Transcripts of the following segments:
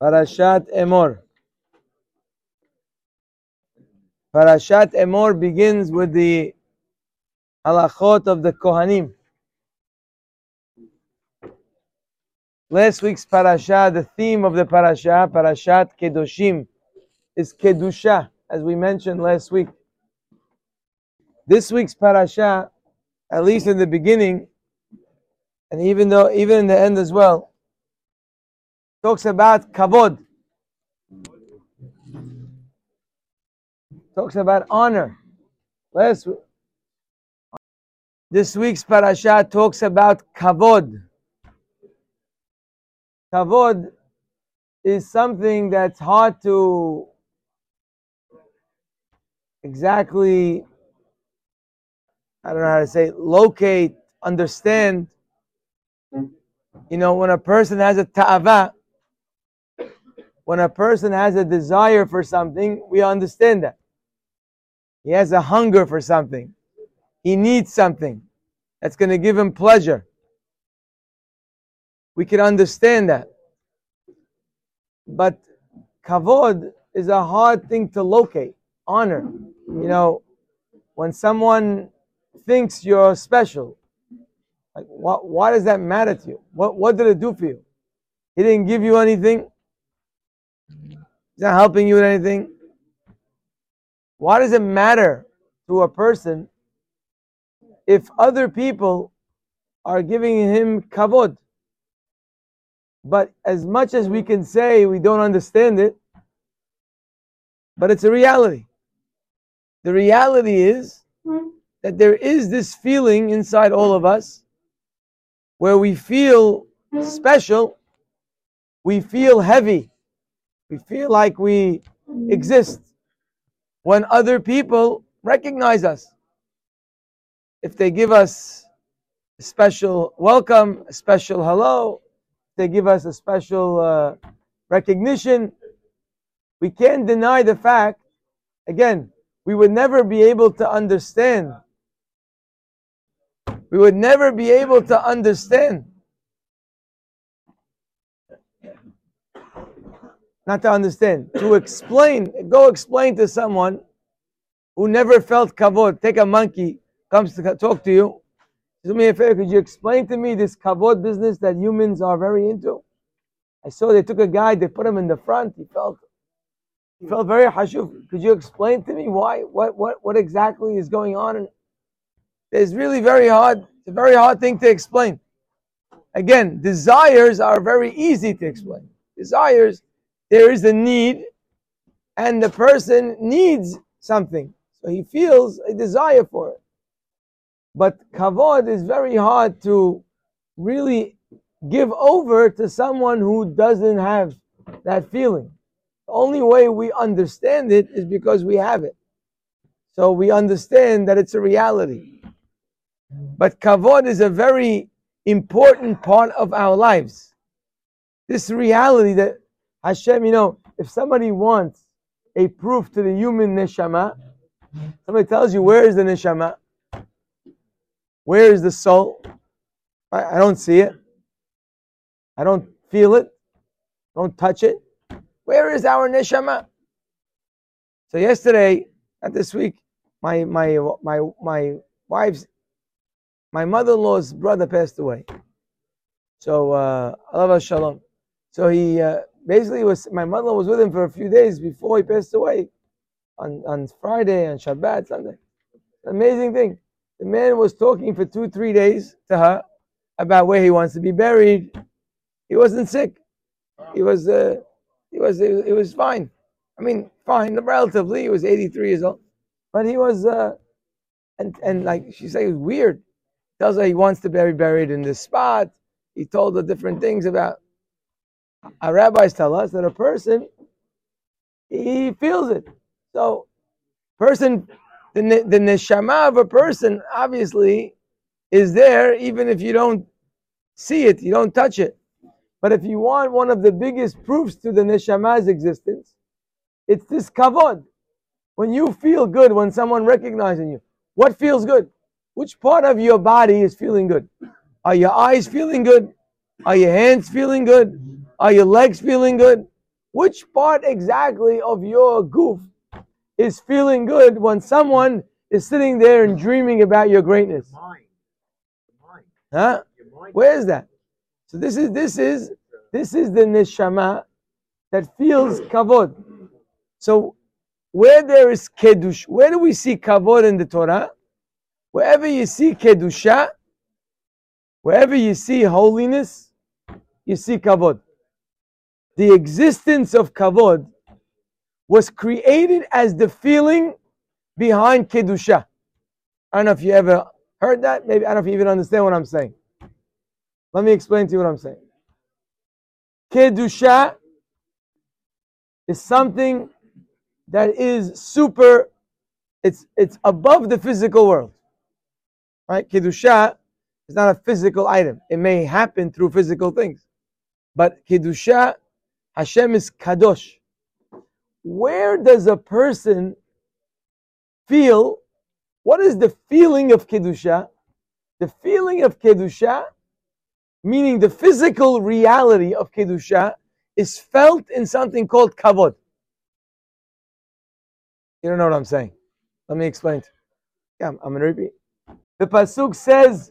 Parashat Emor. Parashat Emor begins with the halachot of the Kohanim. Last week's parasha, the theme of the parasha, Parashat Kedoshim, is Kedusha, as we mentioned last week. This week's parasha, at least in the beginning, and even though even in the end as well, talks about kavod. Talks about honor. Last. This week's parasha talks about kavod. Kavod is something that's hard to exactly, I don't know how to say, locate, understand. You know, when a person has a ta'ava, when a person has a desire for something, we understand that. He has a hunger for something. He needs something that's going to give him pleasure. We can understand that. But kavod is a hard thing to locate. Honor. You know, when someone thinks you're special, like what, why does that matter to you? What, what did it do for you? He didn't give you anything. He's not helping you with anything. Why does it matter to a person if other people are giving him kavod? But as much as we can say we don't understand it, but it's a reality. The reality is that there is this feeling inside all of us where we feel special, we feel heavy, we feel like we exist when other people recognize us. If they give us a special welcome, a special hello, they give us a special uh, recognition. We can't deny the fact, again, we would never be able to understand. We would never be able to understand. Not to understand, to explain, go explain to someone who never felt kavod. Take a monkey, comes to talk to you, do me a favor, could you explain to me this kavod business that humans are very into? I saw they took a guy, they put him in the front. He felt, he felt very hashuv. Could you explain to me why, what, what, what exactly is going on? It's really very hard. It's a very hard thing to explain. Again, desires are very easy to explain. Desires, there is a need, and the person needs something, so he feels a desire for it. But kavod is very hard to really give over to someone who doesn't have that feeling. The only way we understand it is because we have it. So we understand that it's a reality. But kavod is a very important part of our lives. This reality that Hashem, you know, if somebody wants a proof to the human neshama, somebody tells you, where is the neshama? Where is the soul? I, I don't see it. I don't feel it. Don't touch it. Where is our neshama? So yesterday, not this week, my my my my wife's my mother-in-law's brother passed away. So uh Allah Shalom. So he uh, basically was my mother was with him for a few days before he passed away on, on Friday, on Shabbat, Sunday. Amazing thing. The man was talking for two, three days to her about where he wants to be buried. He wasn't sick. He was, uh, he was, it was fine. I mean, fine, relatively. He was 83 years old, but he was, uh, and and like she said, it was weird. Tells her he wants to be buried in this spot. He told her different things about. Our rabbis tell us that a person he feels it. So, person the, the neshama of a person obviously is there even if you don't see it, you don't touch it. But if you want one of the biggest proofs to the neshama's existence, it's this kavod. When you feel good, when someone recognizing you, what feels good? Which part of your body is feeling good? Are your eyes feeling good? Are your hands feeling good? Are your legs feeling good? which part exactly of your goof is feeling good when someone is sitting there and dreaming about your greatness? Mind. Mind. Huh? Mind. Where is that? So this is this is this is the neshama that feels kavod. So where there is kedush, where do we see kavod in the Torah? Wherever you see kedusha, wherever you see holiness, you see kavod. The existence of kavod was created as the feeling behind kedusha. I don't know if you ever heard that. Maybe I don't know if you even understand what I'm saying. Let me explain to you what I'm saying. Kedusha is something that is super, it's, it's above the physical world. Right? Kedusha is not a physical item. It may happen through physical things. But Kedusha, Hashem is Kadosh. Where does a person feel? What is the feeling of Kedusha? The feeling of Kedusha meaning the physical reality of Kedusha, is felt in something called kavod. You don't know what I'm saying. Let me explain. Yeah, I'm, I'm going to repeat. The Pasuk says,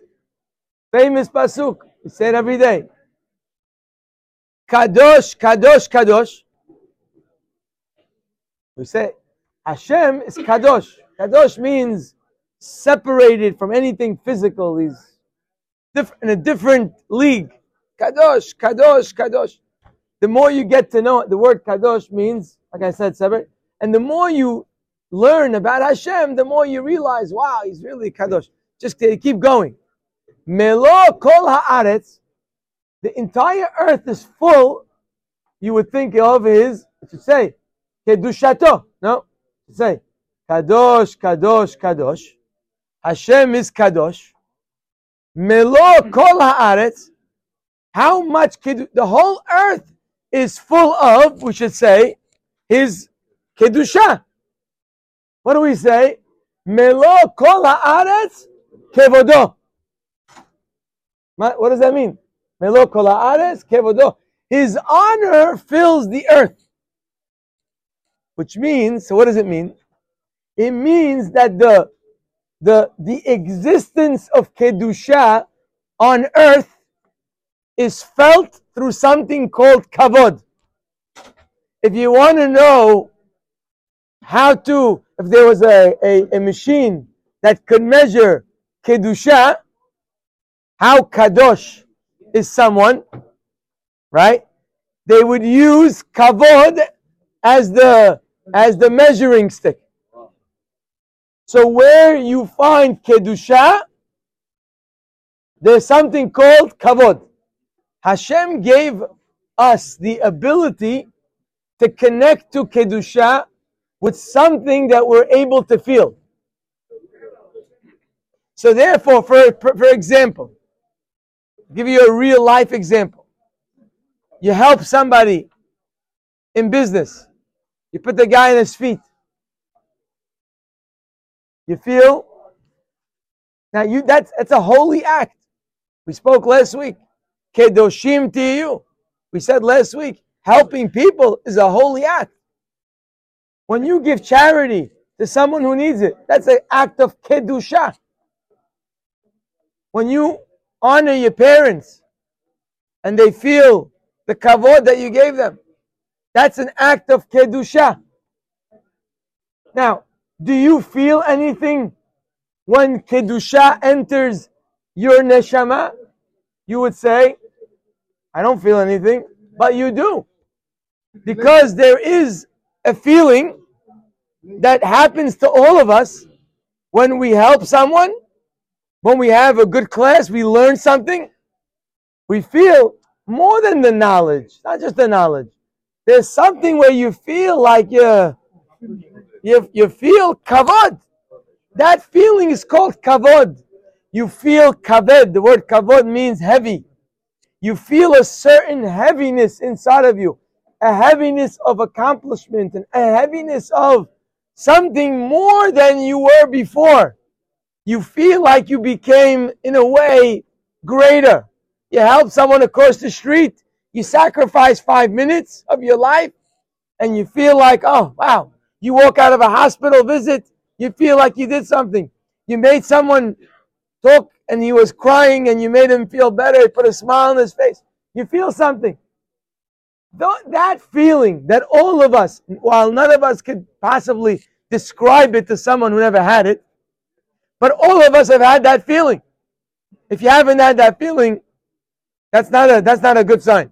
famous Pasuk, we say it every day. Kadosh, Kadosh, Kadosh. We say, Hashem is Kadosh. Kadosh means separated from anything physical. He's in a different league. Kadosh, Kadosh, Kadosh. The more you get to know it, the word Kadosh means, like I said, separate. And the more you learn about Hashem, the more you realize, wow, he's really Kadosh. Just keep going. Melo kol haaretz. The entire earth is full. You would think of is, his, to say, kedushato. No, say, kadosh, kadosh, kadosh. Hashem is kadosh. Melo kol haaretz. How much kedu- the whole earth is full of, we should say, his kedusha. What do we say? Melo kol haaretz kevodo. What does that mean? His honor fills the earth. Which means, so what does it mean? It means that the the, the existence of Kedusha on earth is felt through something called kavod. If you want to know how to, if there was a, a, a machine that could measure Kedusha, how Kadosh is someone, right? They would use kavod as the as the measuring stick. So where you find kedusha, there's something called kavod. Hashem gave us the ability to connect to kedusha with something that we're able to feel. So therefore, for, for example, give you a real life example. You help somebody in business. You put the guy on his feet. You feel? Now you that's that's a holy act. We spoke last week. Kedoshim you. We said last week, helping people is a holy act. When you give charity to someone who needs it, that's an act of kedusha. When you honor your parents and they feel the kavod that you gave them, that's an act of kedusha. Now, do you feel anything when Kedusha enters your neshama? You would say, I don't feel anything, but you do. Because there is a feeling that happens to all of us when we help someone, when we have a good class, we learn something, we feel more than the knowledge, not just the knowledge. There's something where you feel like you're you, you feel kavod. That feeling is called kavod. You feel kaved. The word kavod means heavy. You feel a certain heaviness inside of you, a heaviness of accomplishment and a heaviness of something more than you were before. You feel like you became, in a way, greater. You help someone across the street. You sacrifice five minutes of your life and you feel like, oh, wow. You walk out of a hospital visit, you feel like you did something. You made someone talk and he was crying and you made him feel better, you put a smile on his face. You feel something. That feeling that all of us, while none of us could possibly describe it to someone who never had it, but all of us have had that feeling. If you haven't had that feeling, that's not a that's not a good sign.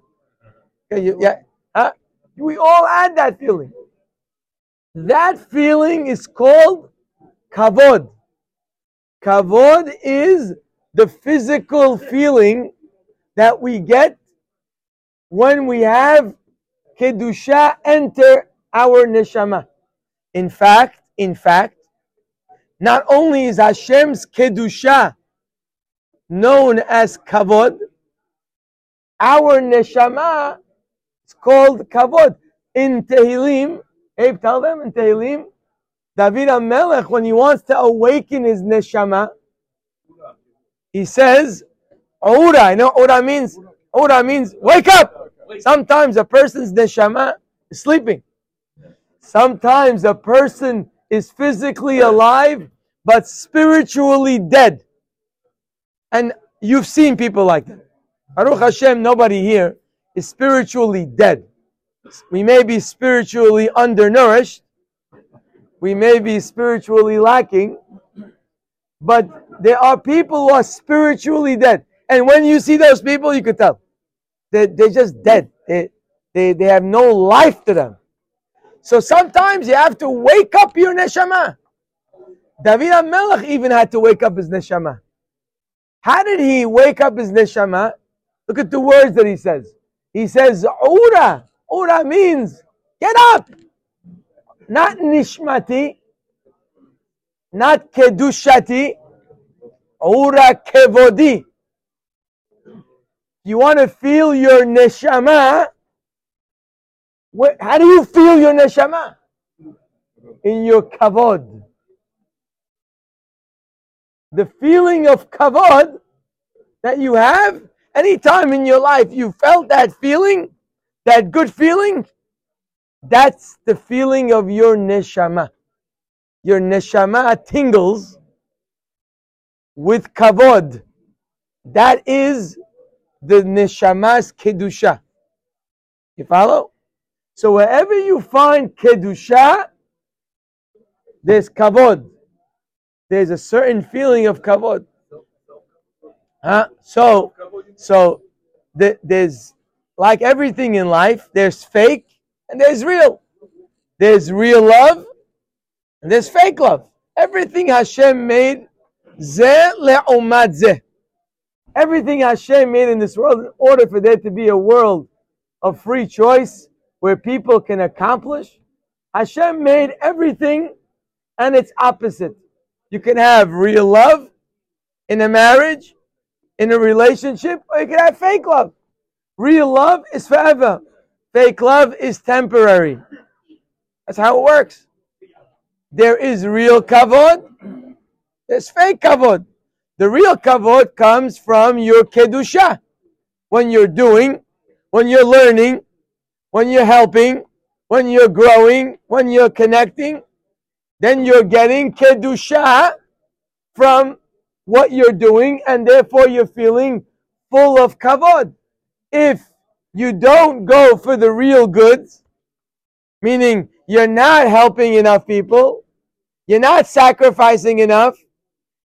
Okay, you, yeah, huh? we all had that feeling. That feeling is called kavod. Kavod is the physical feeling that we get when we have kedusha enter our neshama. In fact, in fact, not only is Hashem's kedusha known as kavod, our neshama is called kavod. In Tehillim, Abe, tell them in Tehillim, David HaMelech, when he wants to awaken his neshama, he says, Ura. I know Ura means? Ura means wake up. Sometimes a person's neshama is sleeping. Sometimes a person is physically alive but spiritually dead. And you've seen people like that. Baruch Hashem, nobody here is spiritually dead. We may be spiritually undernourished. We may be spiritually lacking. But there are people who are spiritually dead. And when you see those people, you can tell. They're, they're just dead. They, they, they have no life to them. So sometimes you have to wake up your neshama. David HaMelech even had to wake up his neshama. How did he wake up his neshama? Look at the words that he says. He says, Ura. Ura means get up. Not nishmati. Not kedushati. Ura kevodi. You want to feel your neshama? How do you feel your neshama? In your kavod the feeling of kavod that you have any time in your life you felt that feeling, that good feeling, that's the feeling of your neshama. Your neshama tingles with kavod. That is the neshama's kedusha. You follow? So wherever you find kedusha, there's kavod there's a certain feeling of kavod. Huh? So, so the, there's like everything in life. There's fake and there's real. There's real love and there's fake love. Everything Hashem made, ze le'omad ze. Everything Hashem made in this world, in order for there to be a world of free choice where people can accomplish, Hashem made everything and its opposite. You can have real love in a marriage, in a relationship, or you can have fake love. Real love is forever. Fake love is temporary. That's how it works. There is real kavod. There's fake kavod. The real kavod comes from your kedusha. When you're doing, when you're learning, when you're helping, when you're growing, when you're connecting, then you're getting kedusha from what you're doing, and therefore you're feeling full of kavod. If you don't go for the real goods, meaning you're not helping enough people, you're not sacrificing enough,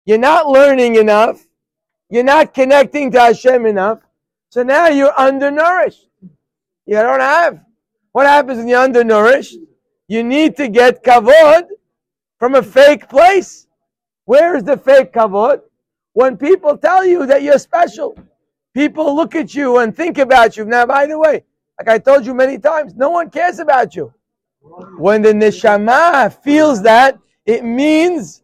you're not learning enough, you're not connecting to Hashem enough, so now you're undernourished. You don't have. What happens when you're undernourished? You need to get kavod from a fake place. Where is the fake kavod? When people tell you that you're special, people look at you and think about you. Now, by the way, like I told you many times, no one cares about you. When the neshama feels that, it means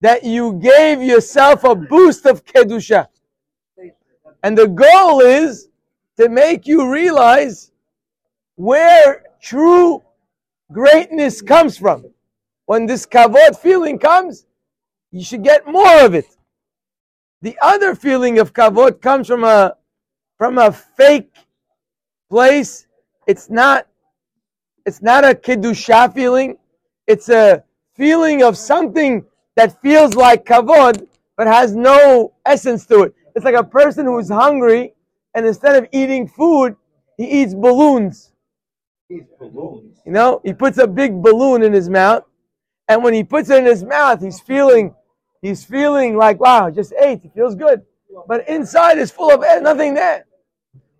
that you gave yourself a boost of kedusha. And the goal is to make you realize where true greatness comes from when this kavod feeling comes, you should get more of it. The other feeling of kavod comes from a from a fake place. It's not it's not a kedusha feeling. It's a feeling of something that feels like kavod, but has no essence to it. It's like a person who's hungry, and instead of eating food, he eats balloons. These balloons. You know, he puts a big balloon in his mouth, and when he puts it in his mouth, he's feeling, he's feeling like, wow, just ate. It feels good, but inside is full of air, nothing there.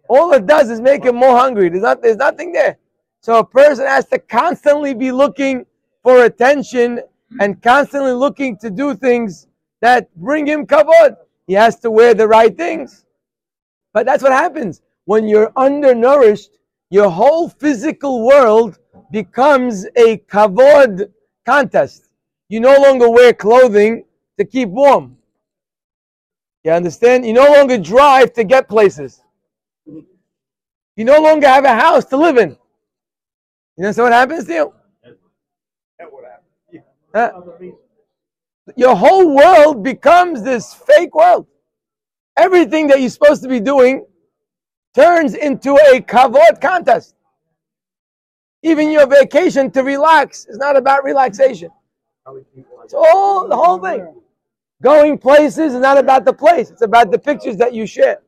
All it does is make him more hungry. There's not, there's nothing there. So a person has to constantly be looking for attention and constantly looking to do things that bring him kavod. He has to wear the right things. But that's what happens when you're undernourished. Your whole physical world becomes a kavod contest. You no longer wear clothing to keep warm. You understand? You no longer drive to get places. You no longer have a house to live in. You know so what happens to you? That would happen. Huh? Your whole world becomes this fake world. Everything that you're supposed to be doing turns into a kavod contest. Even your vacation to relax is not about relaxation. It's all the whole thing. Going places is not about the place. It's about the pictures that you share.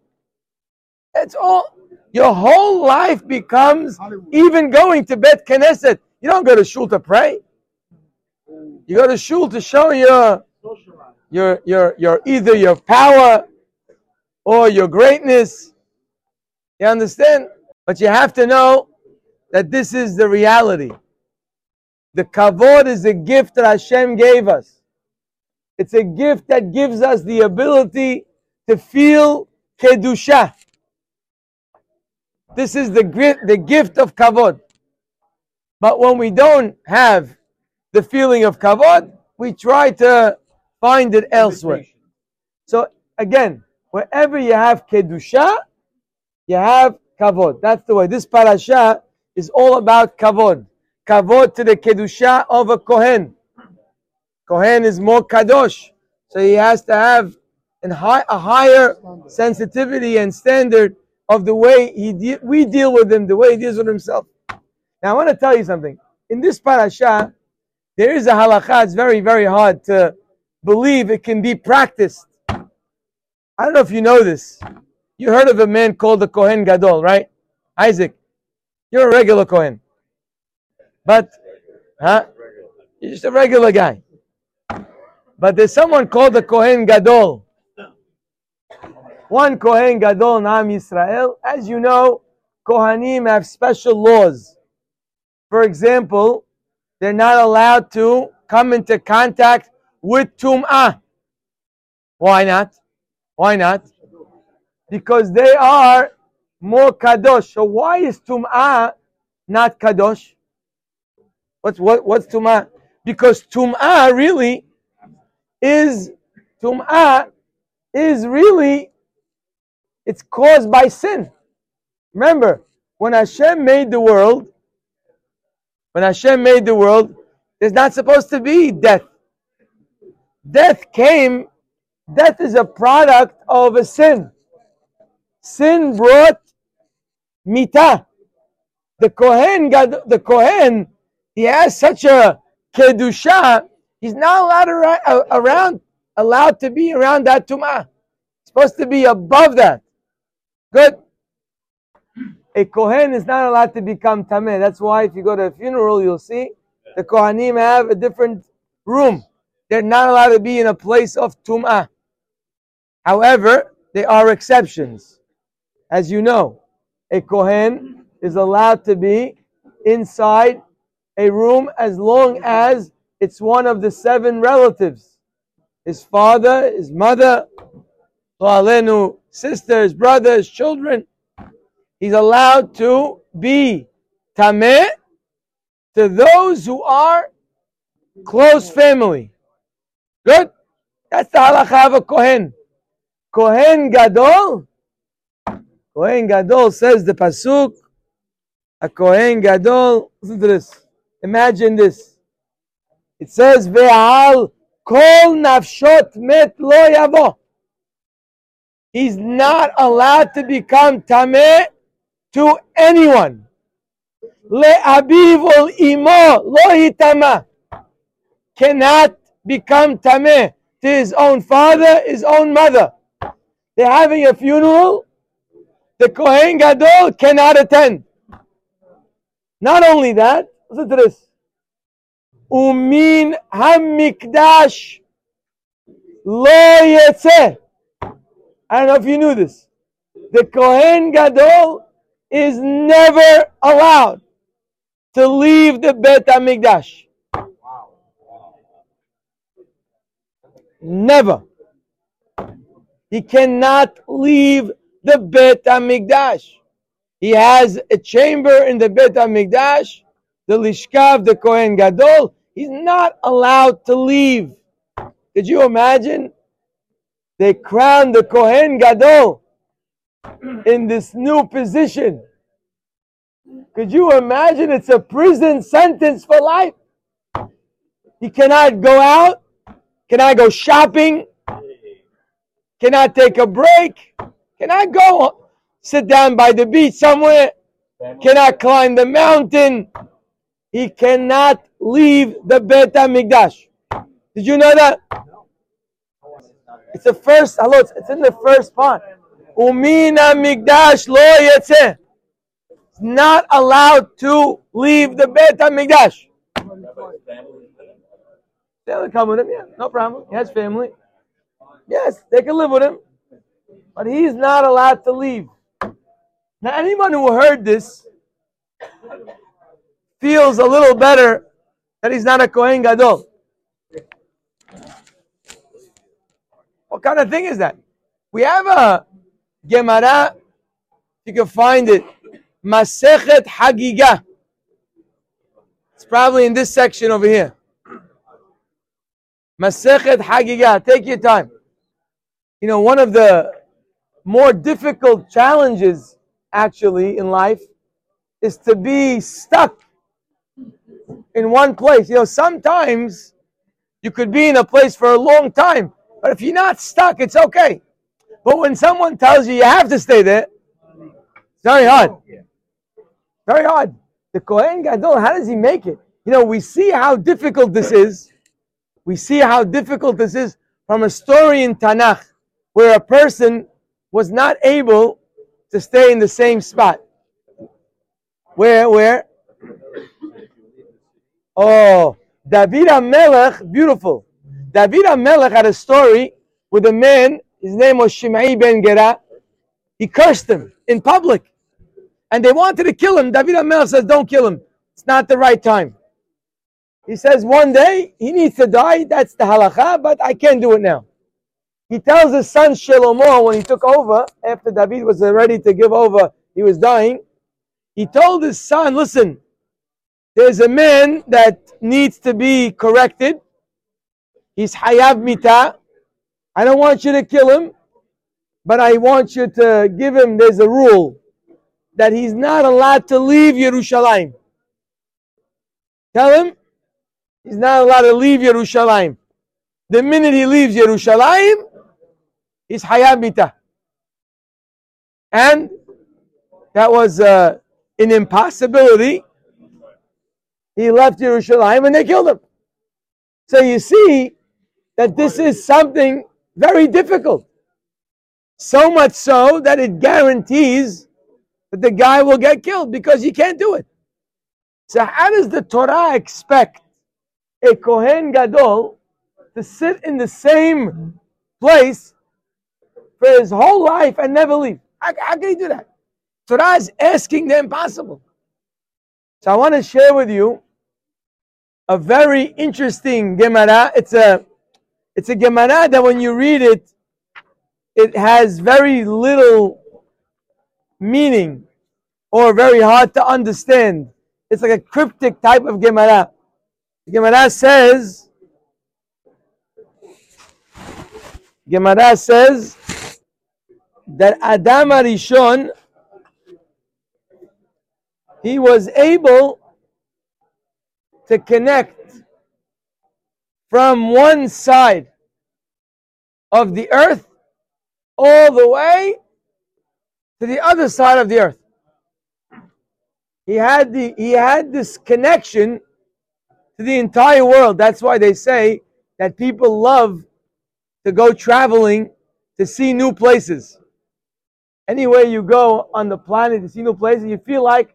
It's all. Your whole life becomes even going to Bet Knesset. You don't go to shul to pray. You go to shul to show your your your your either your power or your greatness. You understand? But you have to know that this is the reality. The kavod is a gift that Hashem gave us. It's a gift that gives us the ability to feel kedusha. This is the the gift of kavod. But when we don't have the feeling of kavod, we try to find it elsewhere. So again, wherever you have kedusha, you have kavod. That's the way. This parasha is all about kavod. Kavod to the kedusha of a kohen. Kohen is more kadosh, so he has to have an high, a higher sensitivity and standard of the way he de- we deal with him, the way he deals with himself. Now I want to tell you something. In this parasha, there is a halakha. It's very, very hard to believe it can be practiced. I don't know if you know this. You heard of a man called the Kohen Gadol, right? Isaac, you're a regular Kohen. But, huh? You're just a regular guy. But there's someone called the Kohen Gadol. One Kohen Gadol in Am Yisrael. As you know, Kohanim have special laws. For example, they're not allowed to come into contact with Tum'ah. Why not? Why not? Because they are more kadosh. So why is Tum'ah not kadosh? What's what, what's Tum'ah? Because Tum'ah really is Tum'ah is really it's caused by sin. Remember, when Hashem made the world, when Hashem made the world, there's not supposed to be death. Death came, death is a product of a sin. Sin brought mita. The Kohen, got, the Kohen, he has such a kedusha, he's not allowed around, around allowed to be around that tumah. Supposed to be above that. Good. A Kohen is not allowed to become tameh. That's why if you go to a funeral, you'll see the Kohanim have a different room. They're not allowed to be in a place of tum'ah. However, there are exceptions. As you know, a Kohen is allowed to be inside a room as long as it's one of the seven relatives. His father, his mother, sisters, brothers, children. He's allowed to be tameh to those who are close family. Good? That's the halacha of a Kohen. Kohen Gadol. Kohen Gadol says the Pasuk. A Kohen Gadol. Listen to this. Imagine this. It says, Ve'al kol nafshot met lo yavo. He's not allowed to become tameh to anyone. le'abiv ol imo lo hitama cannot become tameh to his own father, his own mother. They're having a funeral. The Kohen Gadol cannot attend. Not only that, listen to this. Umin hamikdash lo yetzeh. I don't know if you knew this. The Kohen Gadol is never allowed to leave the Bet HaMikdash. Never. He cannot leave the Bet HaMikdash. He has a chamber in the Bet HaMikdash, the Lishkat, the Kohen Gadol. He's not allowed to leave. Could you imagine? They crowned the Kohen Gadol in this new position. Could you imagine? It's a prison sentence for life. He cannot go out. Can I go shopping? Can I take a break? Can I go sit down by the beach somewhere? Can I climb the mountain? He cannot leave the Bet HaMikdash. Did you know that? It's the first, hello, it's, in the first part. Umin hamikdash lo yetzeh. It's not allowed to leave the Bet HaMikdash. They'll come with him, yeah, no problem. He has family. Yes, they can live with him. But he's not allowed to leave. Now, anyone who heard this feels a little better that he's not a Kohen Gadol. What kind of thing is that? We have a Gemara, you can find it, Masechet Hagiga. It's probably in this section over here. Masechet Hagiga. Take your time. You know, one of the more difficult challenges, actually, in life is to be stuck in one place. You know, sometimes you could be in a place for a long time, but if you're not stuck, it's okay. But when someone tells you you have to stay there, it's very hard. Very hard. The Kohen Gadol, how does he make it? You know, we see how difficult this is. We see how difficult this is from a story in Tanakh where a person was not able to stay in the same spot. Where, where? Oh, David HaMelech, beautiful. David HaMelech had a story with a man, his name was Shimei ben Gera. He cursed him in public. And they wanted to kill him. David HaMelech says, don't kill him. It's not the right time. He says one day he needs to die. That's the halacha, but I can't do it now. He tells his son Shlomo when he took over, after David was ready to give over, he was dying. He told his son, listen, there's a man that needs to be corrected. He's Hayab Mita. I don't want you to kill him, but I want you to give him, there's a rule that he's not allowed to leave Yerushalayim. Tell him he's not allowed to leave Yerushalayim. The minute he leaves Yerushalayim, he's Hayab Mita. And that was uh, an impossibility. He left Yerushalayim and they killed him. So you see that this is something very difficult. So much so that it guarantees that the guy will get killed because you can't do it. So how does the Torah expect a Kohen Gadol to sit in the same place for his whole life and never leave? How, how can he do that? Torah is asking the impossible. So I want to share with you a very interesting Gemara. It's a it's a Gemara that when you read it, it has very little meaning or very hard to understand. It's like a cryptic type of Gemara. The Gemara says, Gemara says that Adam HaRishon, he was able to connect from one side of the earth all the way to the other side of the earth. he had the he had this connection to the entire world. That's why they say that people love to go traveling to see new places. Anywhere you go on the planet to see new places, you feel like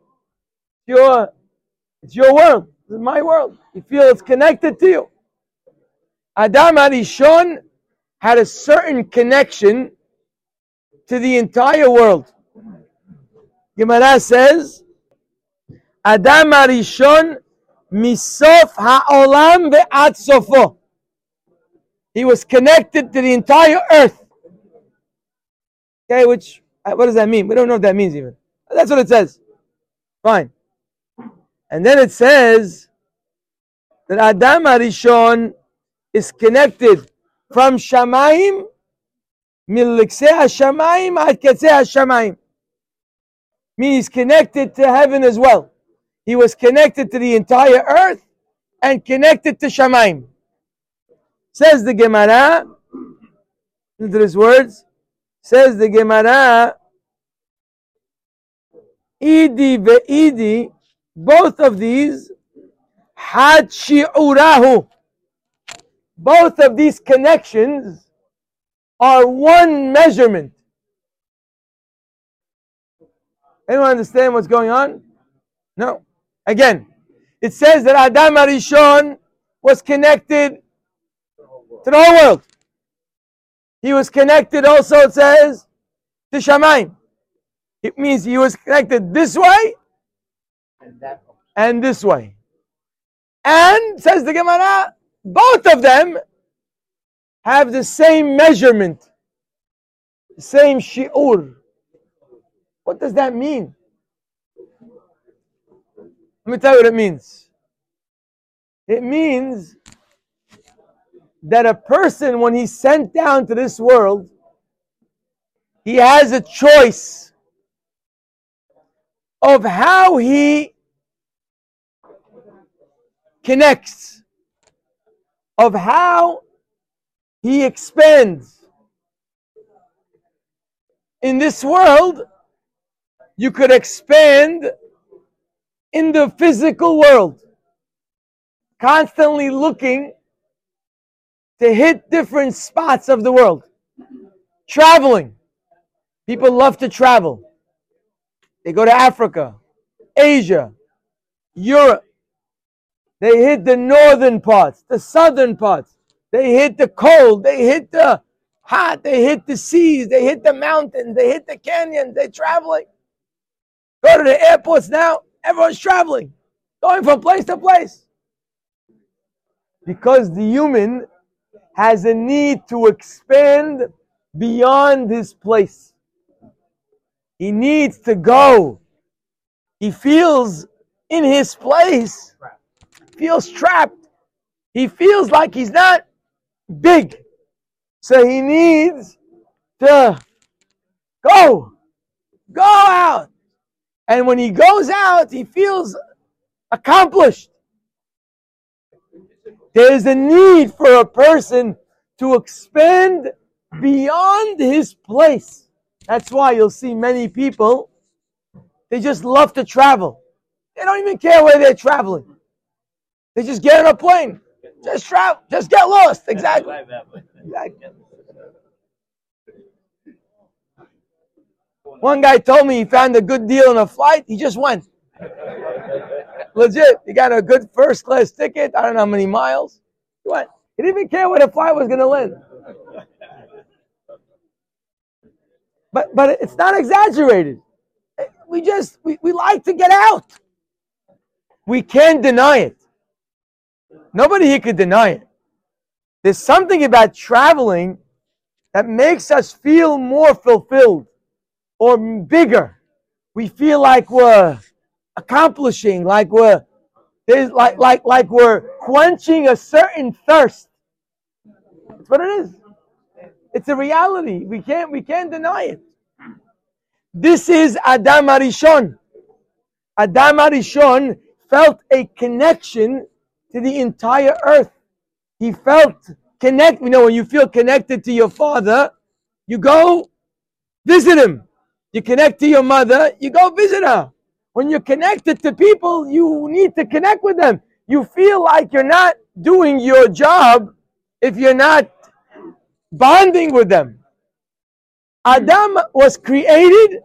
your it's your world. It's my world. You feel it's connected to you. Adam HaRishon had a certain connection to the entire world. Gemara says, Adam HaRishon misof ha'olam ve'at sofo. He was connected to the entire earth. Okay, which, Uh, what does that mean? We don't know what that means even. That's what it says. Fine. And then it says that Adam HaRishon is connected from Shamaim, Milikse HaShamayim ad Ketze HaShamayim. Means he's connected to heaven as well. He was connected to the entire earth and connected to Shamaim. Says the Gemara, listen to these words, says the Gemara, Idi ve'idi, both of these, had shi'urahu. Both of these connections are one measurement. Anyone understand what's going on? No. Again, it says that Adam HaRishon was connected to the whole world. He was connected also, it says, to Shamaim. It means he was connected this way and this way. And, says the Gemara, both of them have the same measurement, the same shi'ur. What does that mean? Let me tell you what it means. It means that a person, when he's sent down to this world, he has a choice of how he connects, of how he expands. In this world, you could expand in the physical world, constantly looking to hit different spots of the world. Traveling. People love to travel. They go to Africa, Asia, Europe. They hit the northern parts, the southern parts. They hit the cold. They hit the hot. They hit the seas. They hit the mountains. They hit the canyons. They're traveling. Go to the airports now. Everyone's traveling, going from place to place. Because the human has a need to expand beyond his place. He needs to go. He feels in his place, feels trapped. He feels like he's not big. So he needs to go. Go out. And when he goes out, he feels accomplished. There is a need for a person to expand beyond his place. That's why you'll see many people, they just love to travel. They don't even care where they're traveling. They just get on a plane. Just travel. Just get lost. Exactly. exactly. One guy told me he found a good deal on a flight. He just went. Legit. He got a good first class ticket. I don't know how many miles. Went. He didn't even care where the flight was going to land. But but it's not exaggerated. We just we, we like to get out. We can't deny it. Nobody here could deny it. There's something about traveling that makes us feel more fulfilled or bigger. We feel like we're accomplishing, like we're there's like like like we're quenching a certain thirst. That's what it is. It's a reality. We can't we can't deny it. This is Adam HaRishon. Adam HaRishon felt a connection to the entire earth. He felt connect. You know, when you feel connected to your father, you go visit him. You connect to your mother, you go visit her. When you're connected to people, you need to connect with them. You feel like you're not doing your job if you're not bonding with them. Adam was created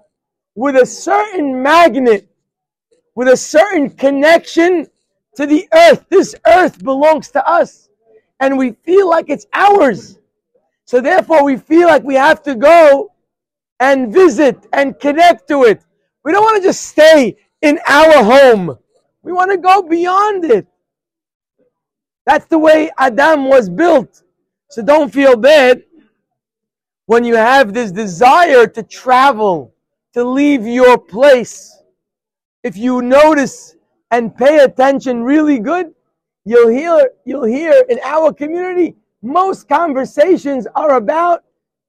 with a certain magnet, with a certain connection to the earth. This earth belongs to us, and we feel like it's ours. So therefore, we feel like we have to go and visit and connect to it. We don't want to just stay in our home. We want to go beyond it. That's the way Adam was built. So don't feel bad when you have this desire to travel, to leave your place. If you notice and pay attention really good, you'll hear you'll hear in our community most conversations are about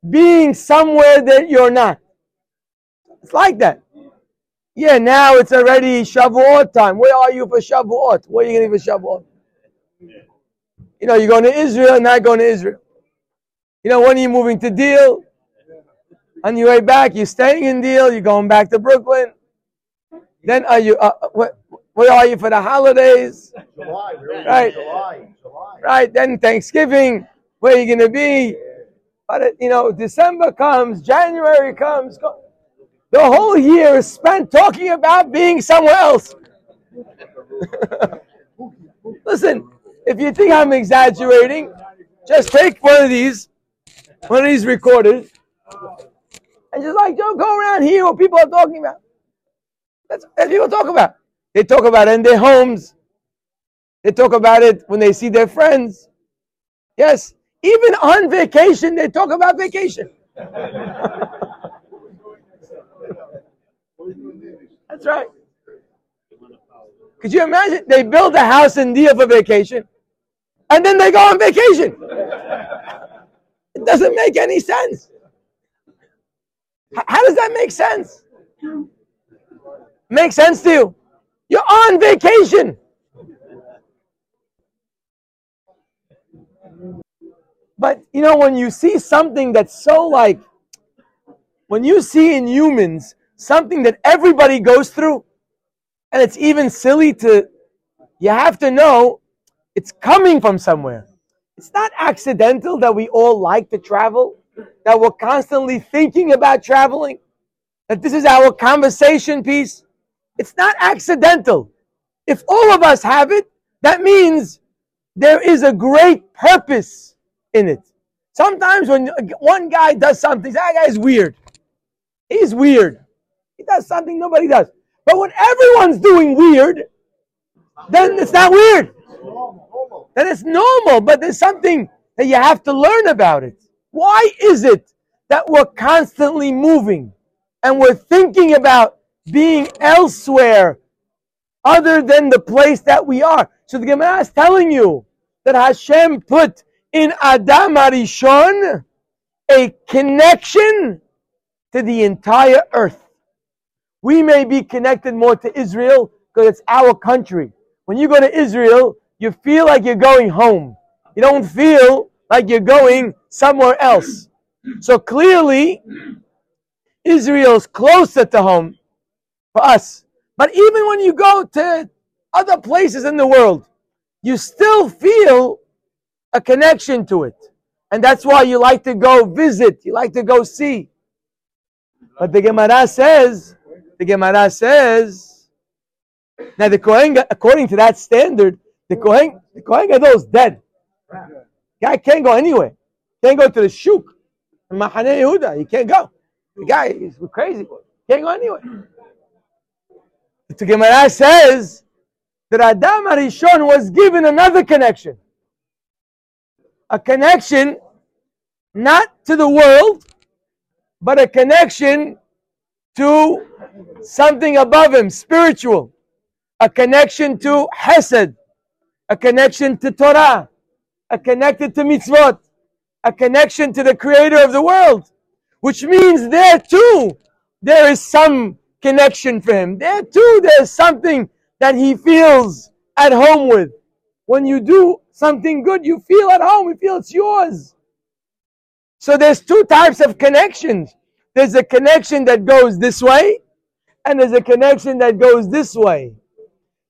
being somewhere that you're not. It's like that. Yeah, now it's already Shavuot time. Where are you for Shavuot? Where are you going to for Shavuot? You know, you're going to Israel, not going to Israel. You know, when are you moving to Deal? On your way back, you're staying in Deal, you're going back to Brooklyn. Then are you, uh, where, where are you for the holidays? July, really? Right. July, July. Right, then Thanksgiving, where are you going to be? But, it, you know, December comes, January comes. Go, the whole year is spent talking about being somewhere else. Listen, if you think I'm exaggerating, just take one of these, one of these recorded, and just like, don't go around here what people are talking about. That's what people talk about. They talk about it in their homes. They talk about it when they see their friends. Yes, even on vacation, they talk about vacation. That's right. Could you imagine? They build a house in Deal for vacation, and then they go on vacation. It doesn't make any sense. How does that make sense? Make sense to you? You're on vacation. But you know, when you see something that's so like, when you see in humans something that everybody goes through, and it's even silly to, you have to know it's coming from somewhere. It's not accidental that we all like to travel, that we're constantly thinking about traveling, that this is our conversation piece. It's not accidental. If all of us have it, that means there is a great purpose in it. Sometimes when one guy does something, ah, that guy is weird. He's weird. He does something nobody does. But when everyone's doing weird, then it's not weird. Then it's normal, but there's something that you have to learn about it. Why is it that we're constantly moving and we're thinking about being elsewhere other than the place that we are? So the Gemara is telling you that Hashem put in Adam HaRishon a connection to the entire earth. We may be connected more to Israel because it's our country. When you go to Israel, you feel like you're going home. You don't feel like you're going somewhere else. So clearly, Israel's closer to home for us. But even when you go to other places in the world, you still feel a connection to it. And that's why you like to go visit, you like to go see. But the Gemara says, the Gemara says, now the Kohen, according to that standard, the Kohen, the Kohen Gadol is dead. Guy can't go anywhere. Can't go to the shuk Mahane Yehuda. He can't go. The guy is crazy. Can't go anywhere. The Gemara says that Adam HaRishon was given another connection. A connection not to the world, but a connection to something above him, spiritual. A connection to Hesed, a connection to Torah, a connection to mitzvot, a connection to the creator of the world, which means there too, there is some connection for him. There too, there's something that he feels at home with. When you do something good, you feel at home, you feel it's yours. So there's two types of connections. There's a connection that goes this way, and there's a connection that goes this way.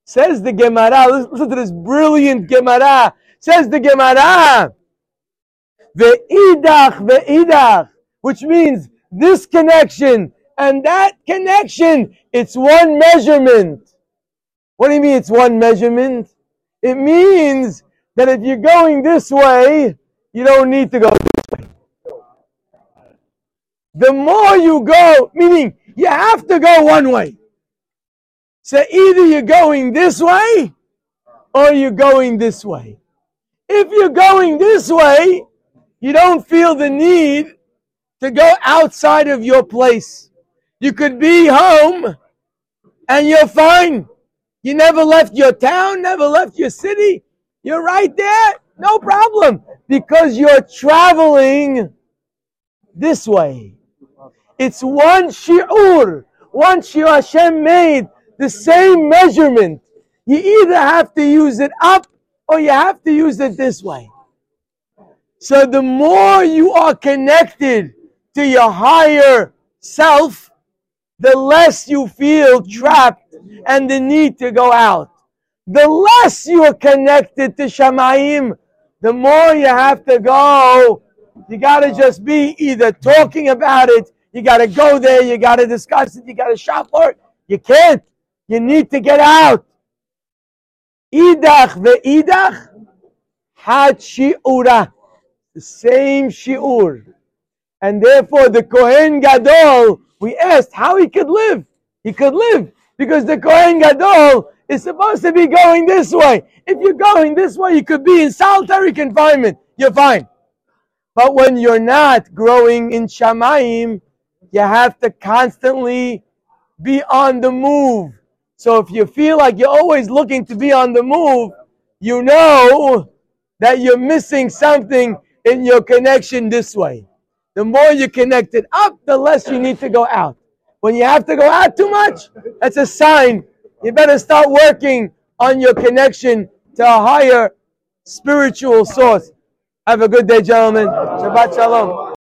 Says the Gemara, listen, to this brilliant Gemara. Says the Gemara, the idach, the ve'idach, which means this connection and that connection, it's one measurement. What do you mean it's one measurement? It means that if you're going this way, you don't need to go. The more you go, meaning you have to go one way. So either you're going this way or you're going this way. If you're going this way, you don't feel the need to go outside of your place. You could be home and you're fine. You never left your town, never left your city. You're right there. No problem. Because you're traveling this way. It's one shi'ur. One shi'ur Hashem made the same measurement. You either have to use it up or you have to use it this way. So the more you are connected to your higher self, the less you feel trapped and the need to go out. The less you are connected to Shamayim, the more you have to go. You gotta just be either talking about it, you gotta go there, you gotta discuss it, you gotta shop for it. You can't. You need to get out. Idach ve'idach had shi'ura. The same shi'ur. And therefore the Kohen Gadol, we asked how he could live. He could live because the Kohen Gadol is supposed to be going this way. If you're going this way, you could be in solitary confinement. You're fine. But when you're not growing in Shamayim, you have to constantly be on the move. So if you feel like you're always looking to be on the move, you know that you're missing something in your connection this way. The more you connect it up, the less you need to go out. When you have to go out too much, that's a sign. You better start working on your connection to a higher spiritual source. Have a good day, gentlemen. Shabbat Shalom.